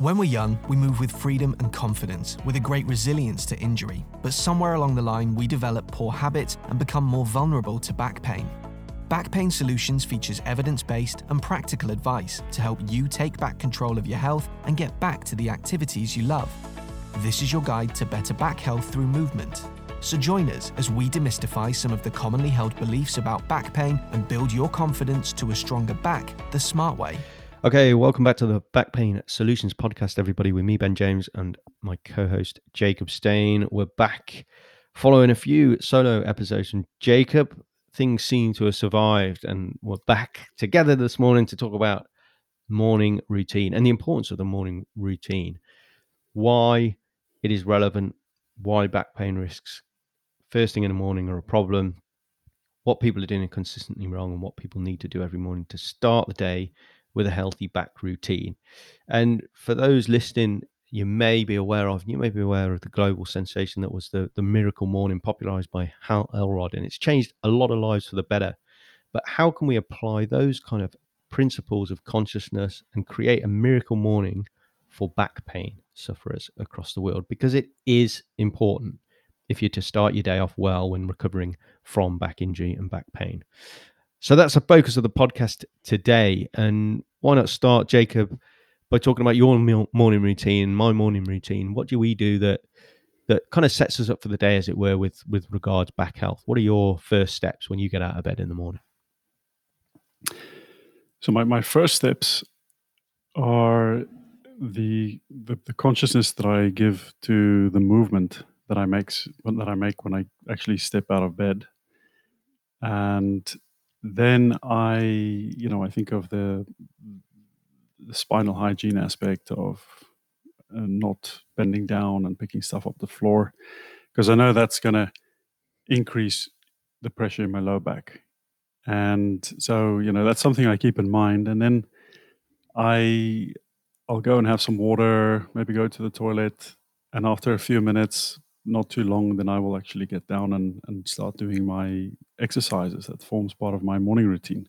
When we're young, we move with freedom and confidence, with a great resilience to injury. But somewhere along the line, we develop poor habits and become more vulnerable to back pain. Back Pain Solutions features evidence based and practical advice to help you take back control of your health and get back to the activities you love. This is your guide to better back health through movement. So join us as we demystify some of the commonly held beliefs about back pain and build your confidence to a stronger back the smart way. Okay, welcome back to the Back Pain Solutions podcast, everybody, with me, Ben James, and my co host, Jacob Stain. We're back following a few solo episodes from Jacob. Things seem to have survived, and we're back together this morning to talk about morning routine and the importance of the morning routine, why it is relevant, why back pain risks first thing in the morning are a problem, what people are doing consistently wrong, and what people need to do every morning to start the day with a healthy back routine. And for those listening, you may be aware of, you may be aware of the global sensation that was the, the miracle morning popularized by Hal Elrod. And it's changed a lot of lives for the better. But how can we apply those kind of principles of consciousness and create a miracle morning for back pain sufferers across the world? Because it is important if you're to start your day off well when recovering from back injury and back pain. So that's the focus of the podcast today. And why not start, Jacob, by talking about your morning routine, my morning routine? What do we do that that kind of sets us up for the day, as it were, with with regards back health? What are your first steps when you get out of bed in the morning? So my, my first steps are the, the the consciousness that I give to the movement that I makes that I make when I actually step out of bed, and then I, you know, I think of the the spinal hygiene aspect of uh, not bending down and picking stuff up the floor, because I know that's going to increase the pressure in my low back, and so you know that's something I keep in mind. And then I, I'll go and have some water, maybe go to the toilet, and after a few minutes, not too long, then I will actually get down and, and start doing my exercises. That forms part of my morning routine.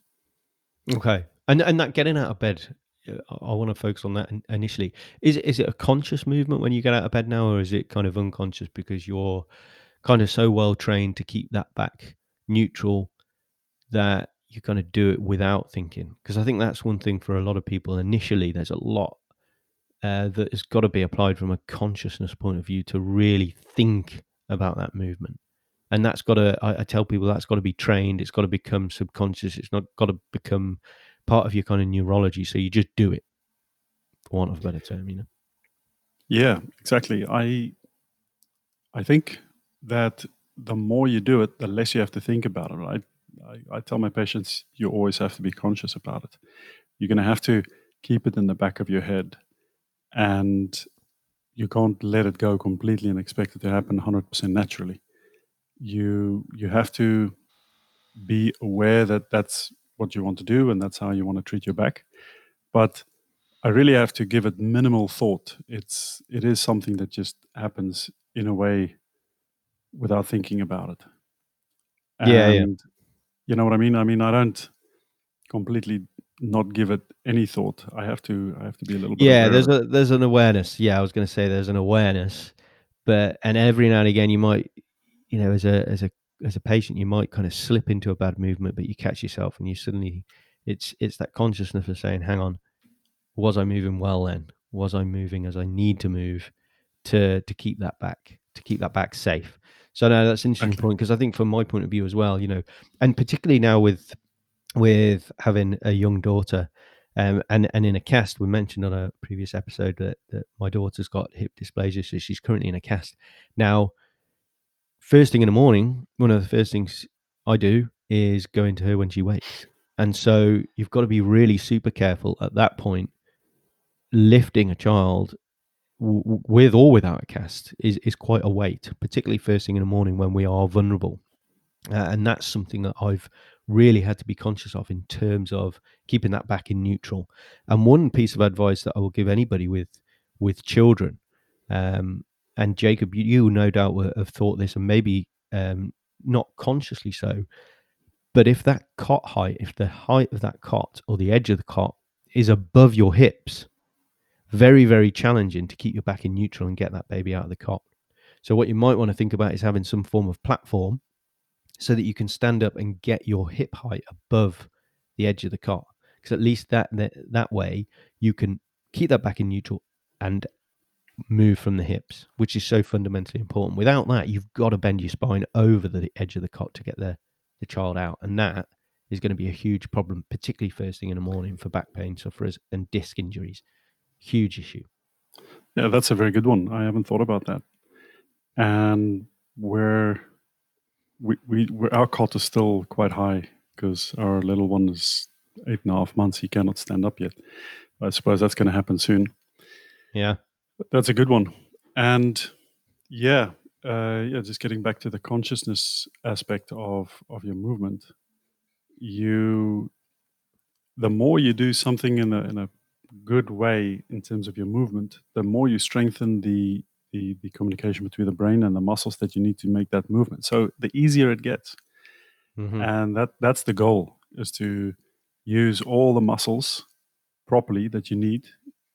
Okay, and and that getting out of bed, I want to focus on that initially. Is is it a conscious movement when you get out of bed now, or is it kind of unconscious because you're kind of so well trained to keep that back neutral that you kind of do it without thinking? Because I think that's one thing for a lot of people. Initially, there's a lot uh, that has got to be applied from a consciousness point of view to really think about that movement. And that's got to, I, I tell people that's got to be trained. It's got to become subconscious. It's not got to become part of your kind of neurology. So you just do it, for want of a better term, you know? Yeah, exactly. I, I think that the more you do it, the less you have to think about it, right? I, I tell my patients, you always have to be conscious about it. You're going to have to keep it in the back of your head and you can't let it go completely and expect it to happen 100% naturally. You you have to be aware that that's what you want to do and that's how you want to treat your back. But i really have to give it minimal thought. It's it is something that just happens in a way without thinking about it. And, yeah, yeah you know what i mean? I mean i don't completely not give it any thought. I have to I have to be a little bit Yeah, there's a there's an awareness. Yeah, I was going to say there's an awareness, but and every now and again you might you know as a as a as a patient you might kind of slip into a bad movement but you catch yourself and you suddenly it's it's that consciousness of saying hang on was I moving well then? Was I moving as I need to move to to keep that back to keep that back safe? So no, that's an interesting okay. point because I think from my point of view as well, you know, and particularly now with with having a young daughter. Um, and and in a cast, we mentioned on a previous episode that, that my daughter's got hip dysplasia, so she's currently in a cast. Now, first thing in the morning, one of the first things I do is go into her when she wakes, and so you've got to be really super careful at that point. Lifting a child with or without a cast is is quite a weight, particularly first thing in the morning when we are vulnerable, uh, and that's something that I've really had to be conscious of in terms of keeping that back in neutral. And one piece of advice that I will give anybody with with children, um, and Jacob, you, you, no doubt have thought this, and maybe um, not consciously so, but if that cot height, if the height of that cot or the edge of the cot is above your hips, very, very challenging to keep your back in neutral and get that baby out of the cot. So, what you might want to think about is having some form of platform so that you can stand up and get your hip height above the edge of the cot. Because at least that, that that way you can keep that back in neutral and move from the hips, which is so fundamentally important. Without that, you've got to bend your spine over the edge of the cot to get the, the child out. And that is going to be a huge problem, particularly first thing in the morning for back pain sufferers and disc injuries. Huge issue. Yeah, that's a very good one. I haven't thought about that. And where we, we our cot is still quite high because our little one is eight and a half months. He cannot stand up yet. I suppose that's going to happen soon. Yeah, that's a good one. And yeah, uh, yeah, just getting back to the consciousness aspect of of your movement, you the more you do something in a in a good way in terms of your movement, the more you strengthen the the, the communication between the brain and the muscles that you need to make that movement. So the easier it gets, mm-hmm. and that that's the goal is to use all the muscles properly that you need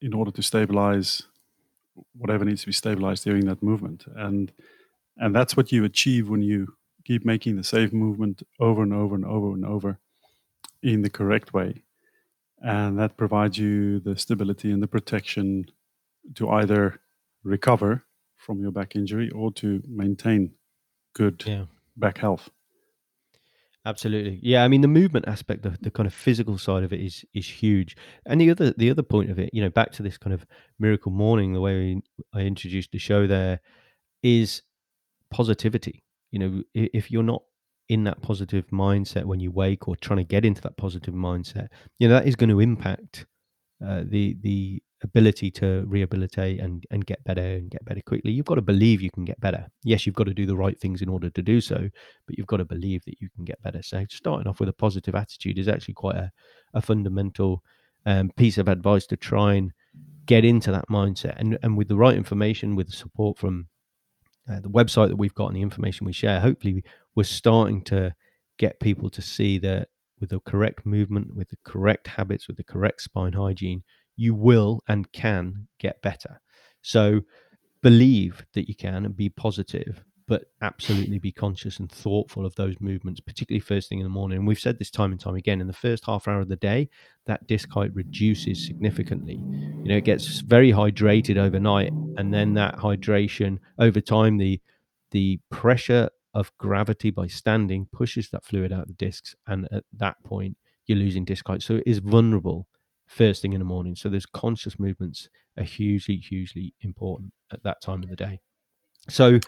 in order to stabilize whatever needs to be stabilized during that movement and and that's what you achieve when you keep making the same movement over and over and over and over in the correct way and that provides you the stability and the protection to either recover from your back injury or to maintain good yeah. back health. Absolutely. Yeah i mean the movement aspect the, the kind of physical side of it is is huge. And the other the other point of it you know back to this kind of miracle morning the way i introduced the show there is positivity. You know if you're not in that positive mindset when you wake or trying to get into that positive mindset you know that is going to impact uh, the the ability to rehabilitate and and get better and get better quickly. You've got to believe you can get better. Yes you've got to do the right things in order to do so but you've got to believe that you can get better. So starting off with a positive attitude is actually quite a, a fundamental um, piece of advice to try and get into that mindset. And and with the right information with the support from uh, the website that we've got and the information we share hopefully we're starting to get people to see that with the correct movement with the correct habits with the correct spine hygiene you will and can get better. So believe that you can and be positive, but absolutely be conscious and thoughtful of those movements, particularly first thing in the morning. And we've said this time and time again in the first half hour of the day, that disc height reduces significantly. You know, it gets very hydrated overnight, and then that hydration over time, the the pressure of gravity by standing pushes that fluid out of the discs, and at that point, you're losing disc height. So it is vulnerable first thing in the morning. So those conscious movements are hugely, hugely important at that time of the day. So,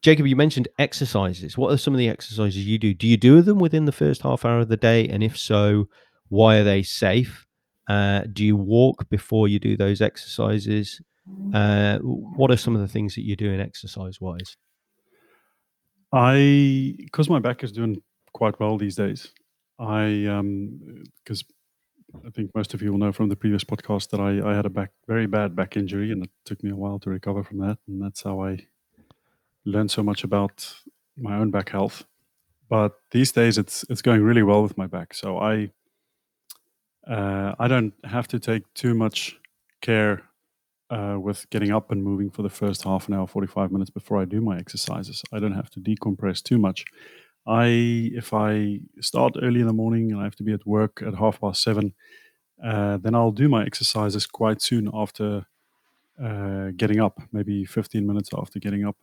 Jacob, you mentioned exercises. What are some of the exercises you do? Do you do them within the first half hour of the day? And if so, why are they safe? Uh, do you walk before you do those exercises? Uh, what are some of the things that you do in exercise wise? I, because my back is doing quite well these days, I, um, because I think most of you will know from the previous podcast that I, I had a back very bad back injury, and it took me a while to recover from that. And that's how I learned so much about my own back health. But these days, it's it's going really well with my back. So I uh, I don't have to take too much care uh, with getting up and moving for the first half an hour, forty five minutes before I do my exercises. I don't have to decompress too much. I if I start early in the morning and I have to be at work at half past seven, uh, then I'll do my exercises quite soon after uh, getting up, maybe 15 minutes after getting up.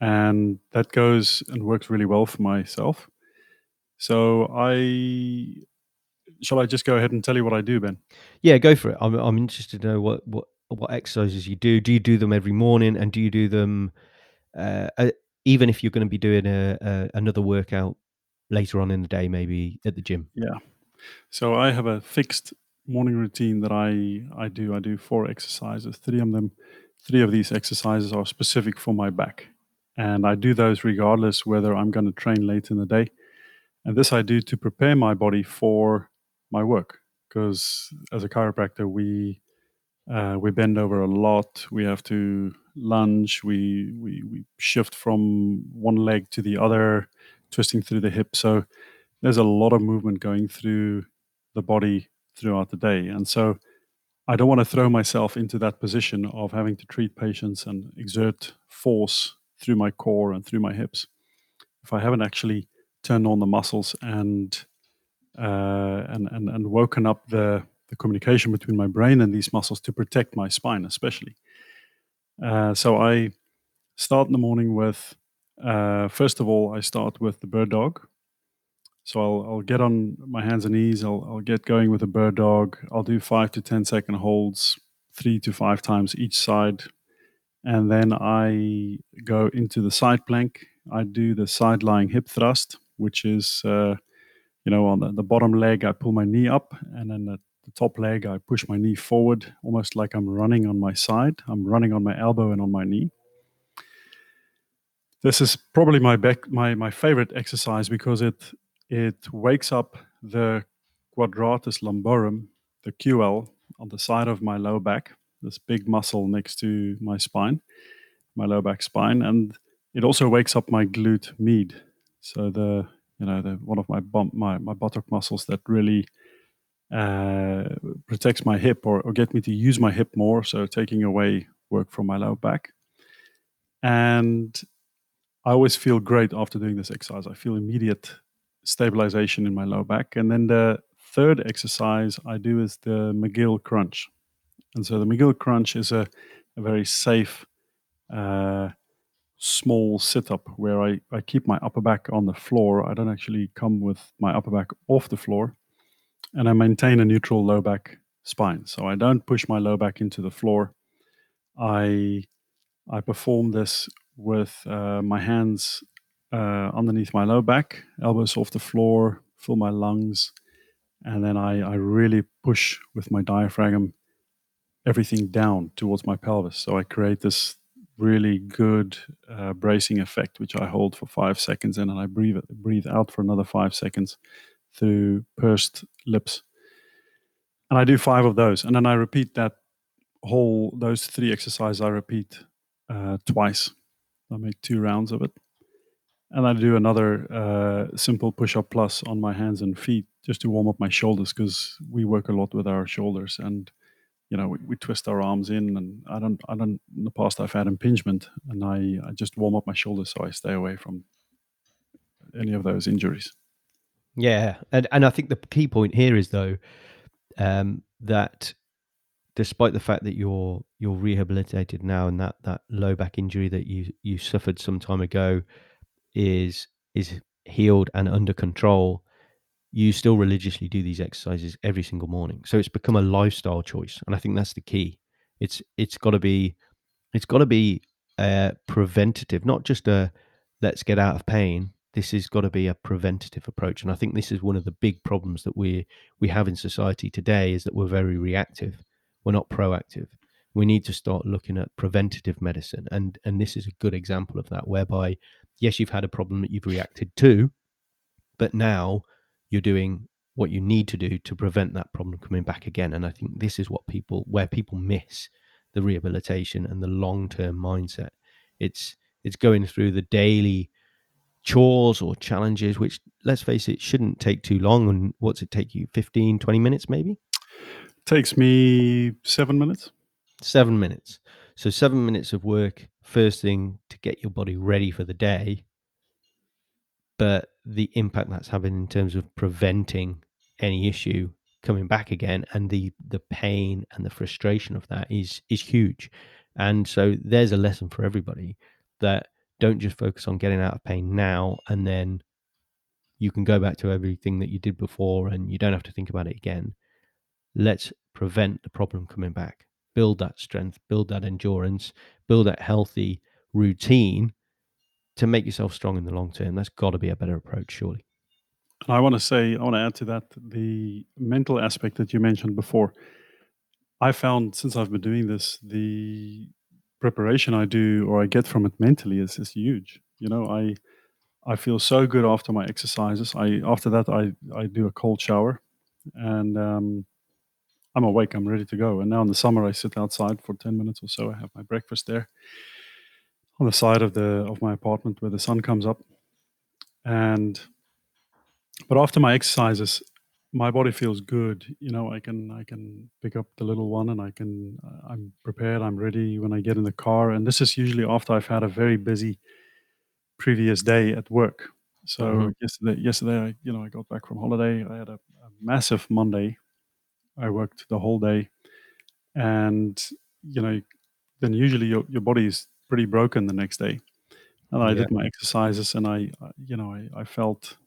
And that goes and works really well for myself. So I shall I just go ahead and tell you what I do, Ben? Yeah, go for it. I'm I'm interested to know what what what exercises you do. Do you do them every morning, and do you do them uh, even if you're going to be doing a, a, another workout later on in the day, maybe at the gym. Yeah. So I have a fixed morning routine that I I do. I do four exercises. Three of them, three of these exercises are specific for my back, and I do those regardless whether I'm going to train late in the day. And this I do to prepare my body for my work because as a chiropractor we uh, we bend over a lot. We have to lunge. We, we we shift from one leg to the other, twisting through the hip. So there's a lot of movement going through the body throughout the day, and so I don't want to throw myself into that position of having to treat patients and exert force through my core and through my hips if I haven't actually turned on the muscles and uh, and, and and woken up the the communication between my brain and these muscles to protect my spine, especially. Uh, so I start in the morning with uh, first of all I start with the bird dog. So I'll, I'll get on my hands and knees. I'll, I'll get going with the bird dog. I'll do five to ten second holds, three to five times each side, and then I go into the side plank. I do the side lying hip thrust, which is, uh, you know, on the, the, bottom leg, I pull my knee up, and then at the top leg, I push my knee forward, almost like I'm running on my side. I'm running on my elbow and on my knee. This is probably my back, my my favorite exercise because it it wakes up the quadratus lumborum, the QL, on the side of my low back this big muscle next to my spine, my low back spine, and it also wakes up my glute med. So the you know the one of my bump my my buttock muscles that really uh, protects my hip or, or get me to use my hip more. So taking away work from my lower back, and I always feel great after doing this exercise. I feel immediate stabilization in my lower back, and then the third exercise I do is the McGill crunch. And so the McGill Crunch is a, a very safe, uh, small sit up where I, I keep my upper back on the floor. I don't actually come with my upper back off the floor. And I maintain a neutral low back spine. So I don't push my low back into the floor. I I perform this with uh, my hands uh, underneath my low back, elbows off the floor, fill my lungs, and then I, I really push with my diaphragm everything down towards my pelvis. So I create this really good uh, bracing effect, which I hold for five seconds and I breathe breathe out for another five seconds through pursed lips. And I do five of those, and then I repeat that whole those three exercises. I repeat uh, twice. I make two rounds of it, and I do another uh, simple push-up plus on my hands and feet just to warm up my shoulders because we work a lot with our shoulders and you know, we, we, twist our arms in, and I don't, I don't. In the past, I've had impingement, and I, I just warm up my shoulders so I stay away from any of those injuries. Yeah, and and I think the key point here is though um, that despite the fact that you're you're rehabilitated now, and that that low back injury that you you suffered some time ago is is healed and under control, you still religiously do these exercises every single morning. So it's become a lifestyle choice, and I think that's the key. It's it's got to be it's got to be uh, preventative, not just a let's get out of pain. This has got to be a preventative approach, and I think this is one of the big problems that we we have in society today is that we're very reactive. We're not proactive. We need to start looking at preventative medicine, and and this is a good example of that. Whereby, yes, you've had a problem that you've reacted to, but now you're doing what you need to do to prevent that problem coming back again. And I think this is what people, where people miss the rehabilitation and the long term mindset. It's it's going through the daily chores or challenges, which let's face it, shouldn't take too long. And what's it take you? 15, 20 minutes maybe? Takes me seven minutes. Seven minutes. So seven minutes of work first thing to get your body ready for the day but the impact that's having in terms of preventing any issue coming back again and the the pain and the frustration of that is is huge and so there's a lesson for everybody that don't just focus on getting out of pain now and then you can go back to everything that you did before and you don't have to think about it again let's prevent the problem coming back build that strength build that endurance build that healthy routine to make yourself strong in the long term. That's got to be a better approach, surely. And I want to say, I want to add to that the mental aspect that you mentioned before. I found since I've been doing this, the preparation I do or I get from it mentally is, is huge. You know, I I feel so good after my exercises. I after that I I do a cold shower, and um, I'm awake. I'm ready to go. And now in the summer I sit outside for ten minutes or so. I have my breakfast there, on the side of the of my apartment where the sun comes up. And but after my exercises, my body feels good. You know, I can I can pick up the little one and I can uh, I'm prepared. I'm ready when I get in the car. And this is usually after I've had a very busy previous day at work. So Mhm. yesterday, yesterday, I you know I got back from holiday. I had a, a massive Monday. I worked the whole day, and you know, then usually your your body is pretty broken the next day. And I Yeah. did my exercises, and I, I you know I, I felt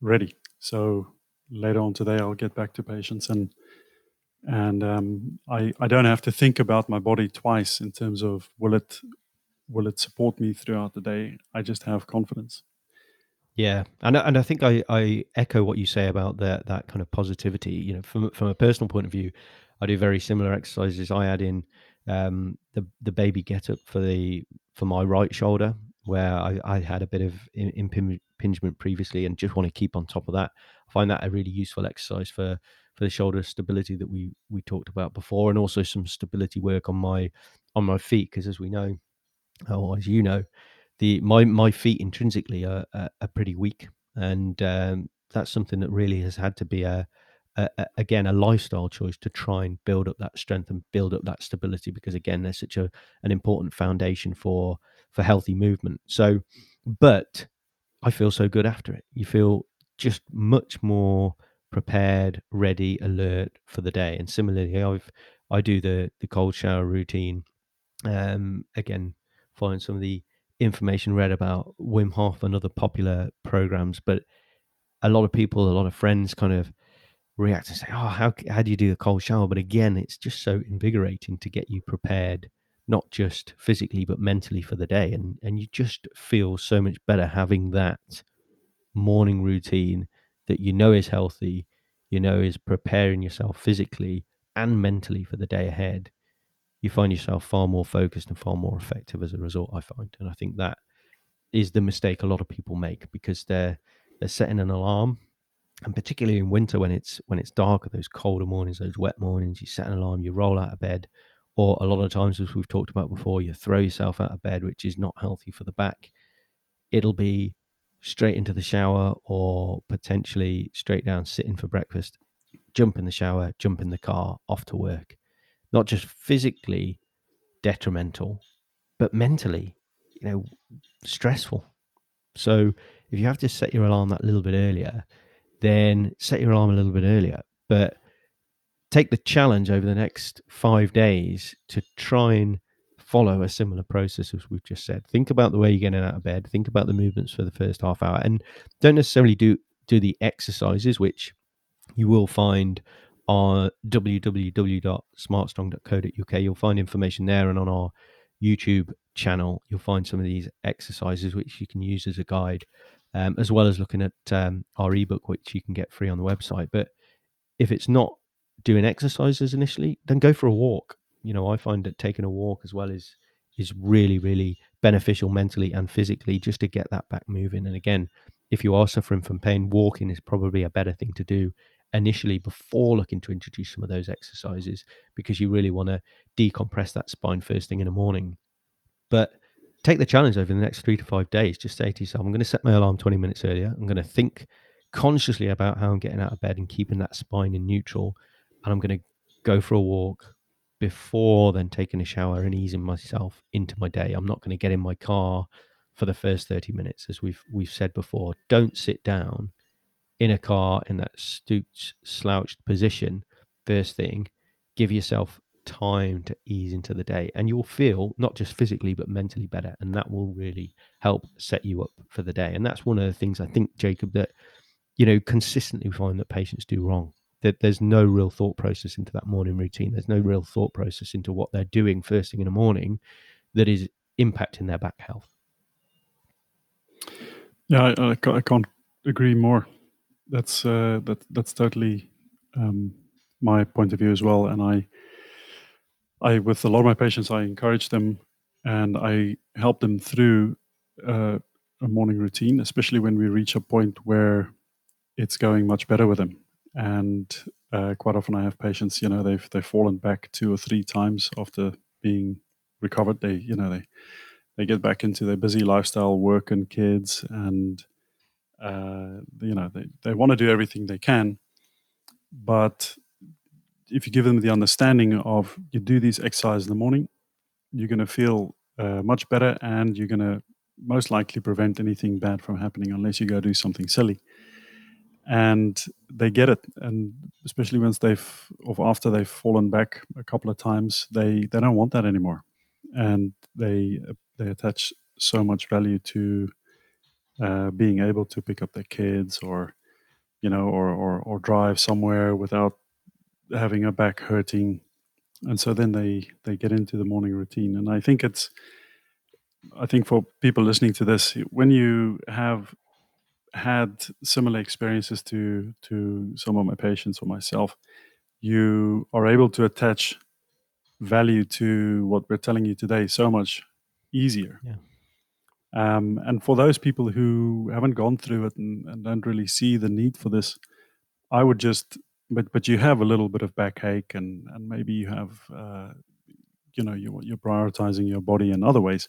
ready. So later on today, I'll get back to patients and and um, I I don't have to think about my body twice in terms of will it will it support me throughout the day. I just have confidence. Yeah, and and I think I, I echo what you say about that that kind of positivity. You know, from from a personal point of view, I do very similar exercises. I add in um, the the baby get up for the for my right shoulder, where I, I had a bit of impingement previously, and just want to keep on top of that. I find that a really useful exercise for for the shoulder stability that we we talked about before, and also some stability work on my on my feet, because as we know, or as you know, the my my feet intrinsically are are, pretty weak, and um, that's something that really has had to be a, a, a again a lifestyle choice to try and build up that strength and build up that stability because again they're such a an important foundation for for healthy movement. So, but I feel so good after it. You feel just much more prepared, ready, alert for the day. And similarly, I've I do the the cold shower routine um, again, following some of the information read about Wim Hof and other popular programs, but a lot of people, a lot of friends kind of react and say, "Oh, how how do you do a cold shower?" But again, it's just so invigorating to get you prepared, not just physically but mentally for the day, and and you just feel so much better having that morning routine that you know is healthy, you know is preparing yourself physically and mentally for the day ahead you find yourself far more focused and far more effective as a result i find. And i think that is the mistake a lot of people make because they're they're setting an alarm. And particularly in winter when it's when it's darker those colder mornings those wet mornings you set an alarm you roll out of bed or a lot of times as we've talked about before you throw yourself out of bed which is not healthy for the back. It'll be straight into the shower or potentially straight down sitting for breakfast jump in the shower jump in the car off to work not just physically detrimental, but mentally, you know, stressful. So if you have to set your alarm that little bit earlier, then set your alarm a little bit earlier. But take the challenge over the next five days to try and follow a similar process as we've just said. Think about the way you're getting out of bed. Think about the movements for the first half hour, and don't necessarily do do the exercises, which you will find on www.smartstrong.co.uk. You'll find information there, and on our YouTube channel, you'll find some of these exercises which you can use as a guide, um, as well as looking at um, our ebook, which you can get free on the website. But if it's not doing exercises initially, then go for a walk. You know, I find that taking a walk as well is is really, really beneficial mentally and physically just to get that back moving. And again, if you are suffering from pain, walking is probably a better thing to do initially before looking to introduce some of those exercises because you really want to decompress that spine first thing in the morning. But take the challenge over the next three to five days. Just say to yourself, I'm going to set my alarm 20 minutes earlier. I'm going to think consciously about how I'm getting out of bed and keeping that spine in neutral. And I'm going to go for a walk before then taking a shower and easing myself into my day. I'm not going to get in my car for the first 30 minutes, as we've we've said before. Don't sit down in a car in that stooped, slouched position first thing. Give yourself time to ease into the day, and you'll feel not just physically but mentally better, and that will really help set you up for the day. And that's one of the things I think, Jacob, that you know consistently find that patients do wrong. That there's no real thought process into that morning routine. There's no real thought process into what they're doing first thing in the morning that is impacting their back health. Yeah, I, I, ca- I can't agree more. That's uh, that that's totally um, my point of view as well. And I, I with a lot of my patients, I encourage them and I help them through uh, a morning routine, especially when we reach a point where it's going much better with them. And uh, quite often, I have patients, you know, they've they've fallen back two or three times after being recovered. They, you know, they they get back into their busy lifestyle, work and kids, and uh, you know they, they want to do everything they can, but if you give them the understanding of you do these exercises in the morning, you're going to feel uh, much better and you're going to most likely prevent anything bad from happening unless you go do something silly. And they get it, and especially once they've or after they've fallen back a couple of times, they they don't want that anymore, and they they attach so much value to uh, being able to pick up their kids or you know or, or or drive somewhere without having a back hurting. And so then they they get into the morning routine. And i think it's i think for people listening to this when you have had similar experiences to to some of my patients or myself you are able to attach value to what we're telling you today so much easier Yeah. um, and for those people who haven't gone through it and, and don't really see the need for this i would just but but you have a little bit of backache and and maybe you have uh, you know you're, you're prioritizing your body in other ways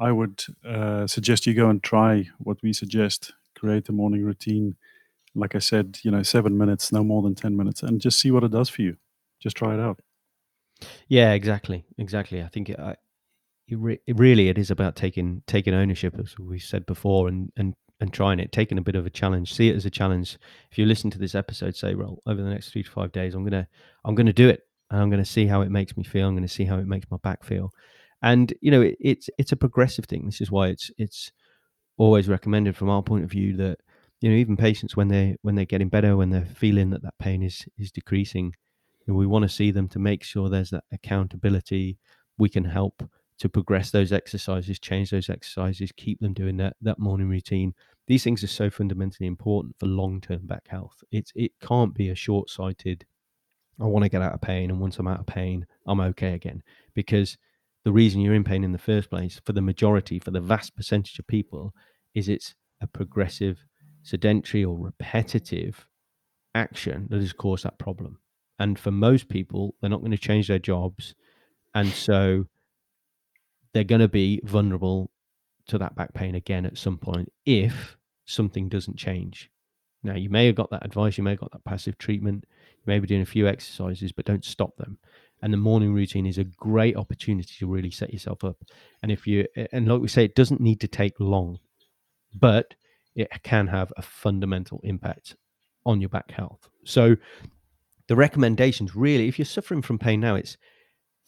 i would uh, suggest you go and try what we suggest create a morning routine like i said you know seven minutes no more than 10 minutes and just see what it does for you just try it out Yeah, exactly, exactly. I think it, I, it, re- it really it is about taking taking ownership, as we said before, and and and trying it, taking a bit of a challenge. See it as a challenge. If you listen to this episode, say, "Well, over the next three to five days, I'm gonna I'm gonna do it, and I'm gonna see how it makes me feel. I'm gonna see how it makes my back feel." And you know, it, it's it's a progressive thing. This is why it's it's always recommended from our point of view that you know even patients when they when they're getting better, when they're feeling that that pain is is decreasing, you know, we want to see them to make sure there's that accountability. We can help to progress those exercises, change those exercises, keep them doing that that morning routine. These things are so fundamentally important for long term back health. It's it can't be a short sighted. I want to get out of pain, and once I'm out of pain, I'm okay again. Because the reason you're in pain in the first place, for the majority, for the vast percentage of people, is it's a progressive, sedentary, or repetitive action that has caused that problem. And for most people, they're not going to change their jobs, and so they're going to be vulnerable to that back pain again at some point if something doesn't change. Now, you may have got that advice, you may have got that passive treatment, you may be doing a few exercises, but don't stop them. And the morning routine is a great opportunity to really set yourself up. And if you, and like we say, it doesn't need to take long, but it can have a fundamental impact on your back health. So, the recommendations really, if you're suffering from pain now, it's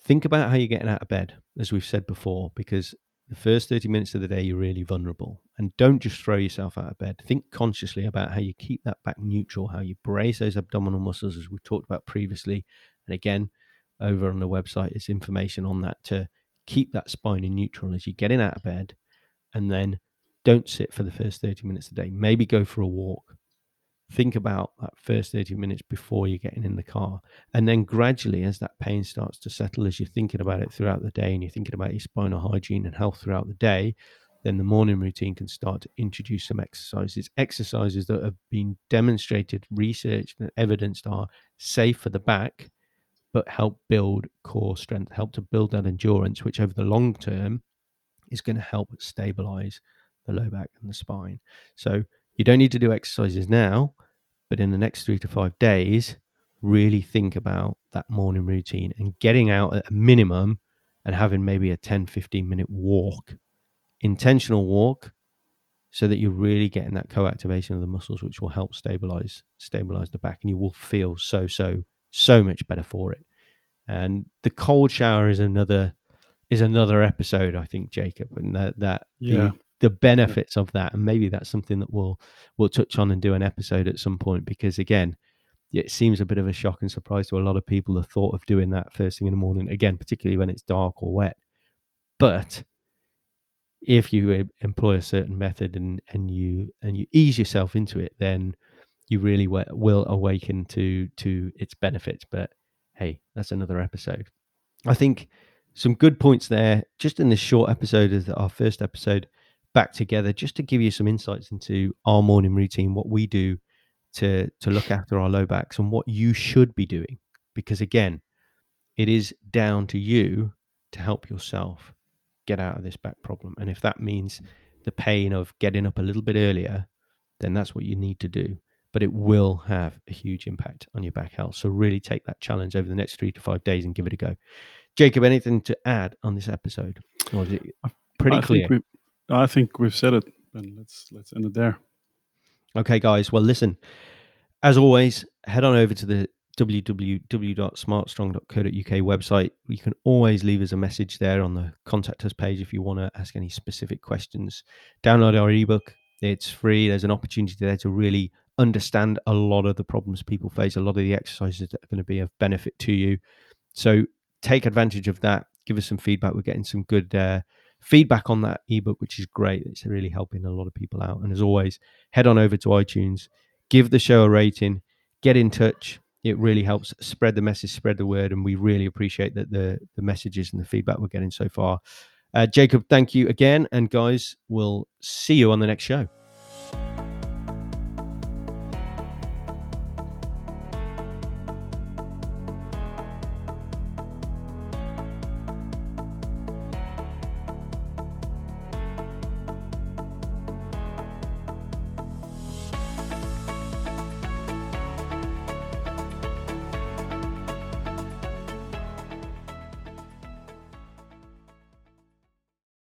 think about how you're getting out of bed, as we've said before, because the first 30 minutes of the day, you're really vulnerable. And don't just throw yourself out of bed. Think consciously about how you keep that back neutral, how you brace those abdominal muscles, as we've talked about previously. And again, over on the website is information on that to keep that spine in neutral as you're getting out of bed. And then don't sit for the first 30 minutes a day. Maybe go for a walk. Think about that first 30 minutes before you're getting in the car. And then gradually, as that pain starts to settle, as you're thinking about it throughout the day and you're thinking about your spinal hygiene and health throughout the day, then the morning routine can start to introduce some exercises, exercises that have been demonstrated, researched, and evidenced are safe for the back, but help build core strength, help to build that endurance, which over the long term is going to help stabilize the low back and the spine. So you don't need to do exercises now, but in the next three to five days, really think about that morning routine and getting out at a minimum and having maybe a 10, 15 minute walk, intentional walk, so that you're really getting that co-activation of the muscles, which will help stabilize, stabilize the back, and you will feel so, so, so much better for it. And the cold shower is another is another episode, I think, Jacob, and that that Yeah. the, the benefits of that, and maybe that's something that we'll we'll touch on and do an episode at some point because again, it seems a bit of a shock and surprise to a lot of people the thought of doing that first thing in the morning. Again, particularly when it's dark or wet, but if you employ a certain method and and you and you ease yourself into it, then you really wa- will awaken to to its benefits. But hey, that's another episode. I think some good points there, just in this short episode of the- our first episode back together, just to give you some insights into our morning routine, what we do to to look after our low backs, and what you should be doing. Because again, it is down to you to help yourself get out of this back problem. And if that means the pain of getting up a little bit earlier, then that's what you need to do. but it will have a huge impact on your back health. So really take that challenge over the next three to five days and give it a go. Jacob, anything to add on this episode? Or is it pretty I clear? I think we've said it, and let's let's end it there. Okay, guys. Well, listen. As always, head on over to the www.smartstrong.co.uk website. You can always leave us a message there on the contact us page if you want to ask any specific questions. Download our ebook. It's free. There's an opportunity there to really understand a lot of the problems people face, a lot of the exercises that are going to be of benefit to you. So take advantage of that. Give us some feedback. We're getting some good uh, feedback on that ebook, which is great. It's really helping a lot of people out. And as always, head on over to iTunes, give the show a rating, get in touch. It really helps spread the message, spread the word, and we really appreciate that the the messages and the feedback we're getting so far. Uh, Jacob, thank you again, and guys, we'll see you on the next show.